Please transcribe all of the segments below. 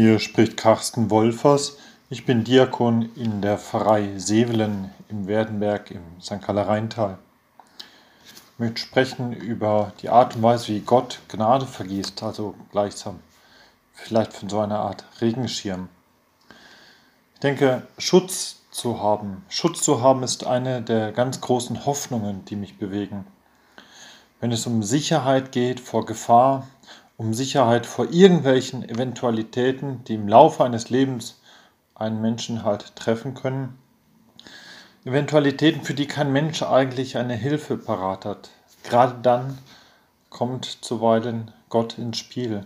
Hier spricht Carsten Wolfers. Ich bin Diakon in der Pfarrei Sevelen im Werdenberg im St. Galler Ich möchte sprechen über die Art und Weise, wie Gott Gnade vergießt, also gleichsam vielleicht von so einer Art Regenschirm. Ich denke, Schutz zu haben, Schutz zu haben ist eine der ganz großen Hoffnungen, die mich bewegen. Wenn es um Sicherheit geht vor Gefahr, um Sicherheit vor irgendwelchen Eventualitäten, die im Laufe eines Lebens einen Menschen halt treffen können. Eventualitäten, für die kein Mensch eigentlich eine Hilfe parat hat. Gerade dann kommt zuweilen Gott ins Spiel.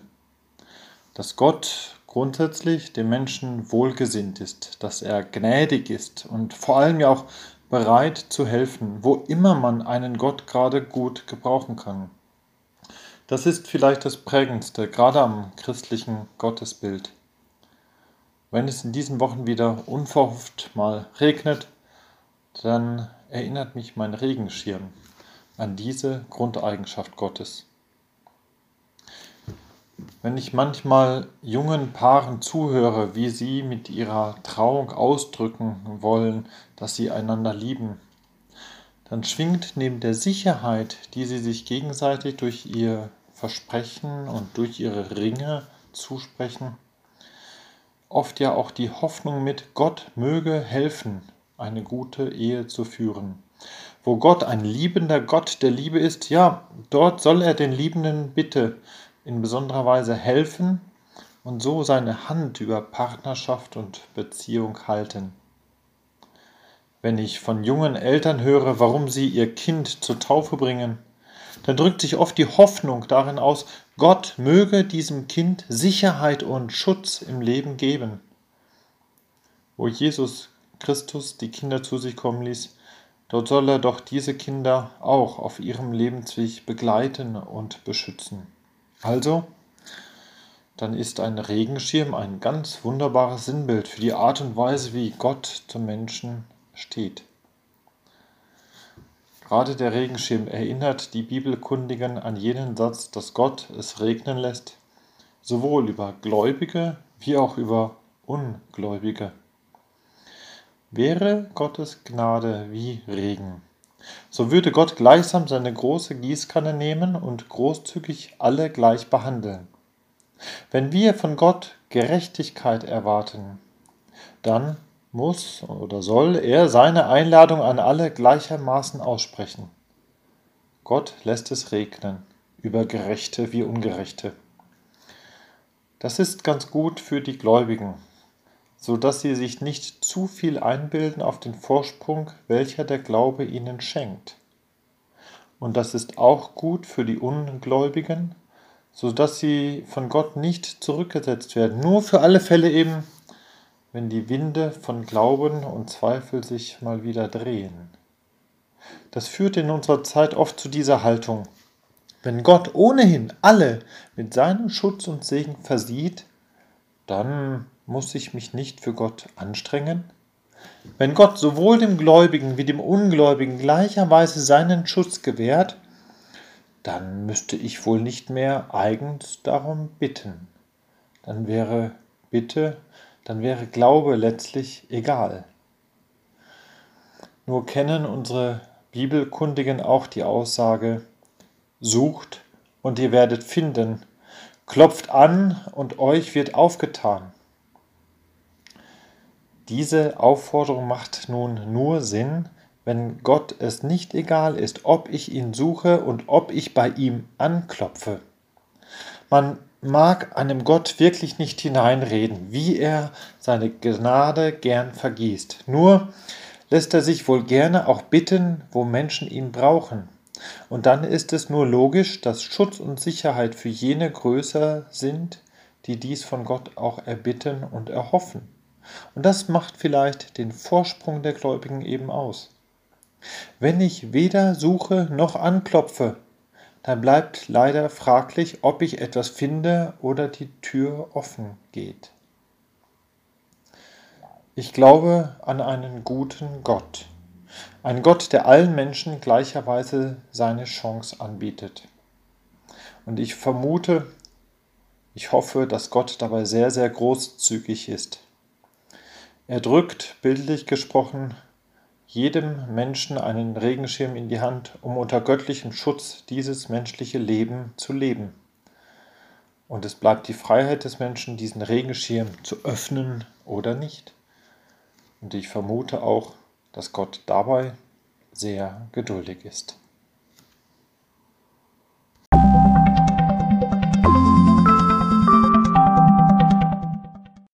Dass Gott grundsätzlich dem Menschen wohlgesinnt ist, dass er gnädig ist und vor allem ja auch bereit zu helfen, wo immer man einen Gott gerade gut gebrauchen kann. Das ist vielleicht das Prägendste, gerade am christlichen Gottesbild. Wenn es in diesen Wochen wieder unverhofft mal regnet, dann erinnert mich mein Regenschirm an diese Grundeigenschaft Gottes. Wenn ich manchmal jungen Paaren zuhöre, wie sie mit ihrer Trauung ausdrücken wollen, dass sie einander lieben, dann schwingt neben der Sicherheit, die sie sich gegenseitig durch ihr Versprechen und durch ihre Ringe zusprechen, oft ja auch die Hoffnung mit, Gott möge helfen, eine gute Ehe zu führen. Wo Gott ein liebender Gott der Liebe ist, ja, dort soll er den Liebenden bitte in besonderer Weise helfen und so seine Hand über Partnerschaft und Beziehung halten. Wenn ich von jungen Eltern höre, warum sie ihr Kind zur Taufe bringen, dann drückt sich oft die Hoffnung darin aus, Gott möge diesem Kind Sicherheit und Schutz im Leben geben. Wo Jesus Christus die Kinder zu sich kommen ließ, dort soll er doch diese Kinder auch auf ihrem Lebensweg begleiten und beschützen. Also, dann ist ein Regenschirm ein ganz wunderbares Sinnbild für die Art und Weise, wie Gott zum Menschen steht. Gerade der Regenschirm erinnert die Bibelkundigen an jenen Satz, dass Gott es regnen lässt, sowohl über Gläubige wie auch über Ungläubige. Wäre Gottes Gnade wie Regen, so würde Gott gleichsam seine große Gießkanne nehmen und großzügig alle gleich behandeln. Wenn wir von Gott Gerechtigkeit erwarten, dann muss oder soll er seine Einladung an alle gleichermaßen aussprechen. Gott lässt es regnen, über Gerechte wie Ungerechte. Das ist ganz gut für die Gläubigen, so dass sie sich nicht zu viel einbilden auf den Vorsprung, welcher der Glaube ihnen schenkt. Und das ist auch gut für die Ungläubigen, so dass sie von Gott nicht zurückgesetzt werden. Nur für alle Fälle eben wenn die Winde von Glauben und Zweifel sich mal wieder drehen. Das führt in unserer Zeit oft zu dieser Haltung. Wenn Gott ohnehin alle mit seinem Schutz und Segen versieht, dann muss ich mich nicht für Gott anstrengen? Wenn Gott sowohl dem Gläubigen wie dem Ungläubigen gleicherweise seinen Schutz gewährt, dann müsste ich wohl nicht mehr eigens darum bitten. Dann wäre Bitte dann wäre Glaube letztlich egal. Nur kennen unsere Bibelkundigen auch die Aussage, sucht und ihr werdet finden, klopft an und euch wird aufgetan. Diese Aufforderung macht nun nur Sinn, wenn Gott es nicht egal ist, ob ich ihn suche und ob ich bei ihm anklopfe. Man mag einem Gott wirklich nicht hineinreden, wie er seine Gnade gern vergießt. Nur lässt er sich wohl gerne auch bitten, wo Menschen ihn brauchen. Und dann ist es nur logisch, dass Schutz und Sicherheit für jene größer sind, die dies von Gott auch erbitten und erhoffen. Und das macht vielleicht den Vorsprung der Gläubigen eben aus. Wenn ich weder suche noch anklopfe, dann bleibt leider fraglich, ob ich etwas finde oder die Tür offen geht. Ich glaube an einen guten Gott, einen Gott, der allen Menschen gleicherweise seine Chance anbietet. Und ich vermute, Ich hoffe, dass Gott dabei sehr, sehr großzügig ist. Er drückt, bildlich gesprochen, jedem Menschen einen Regenschirm in die Hand, um unter göttlichem Schutz dieses menschliche Leben zu leben. Und es bleibt die Freiheit des Menschen, diesen Regenschirm zu öffnen oder nicht. Und ich vermute auch, dass Gott dabei sehr geduldig ist.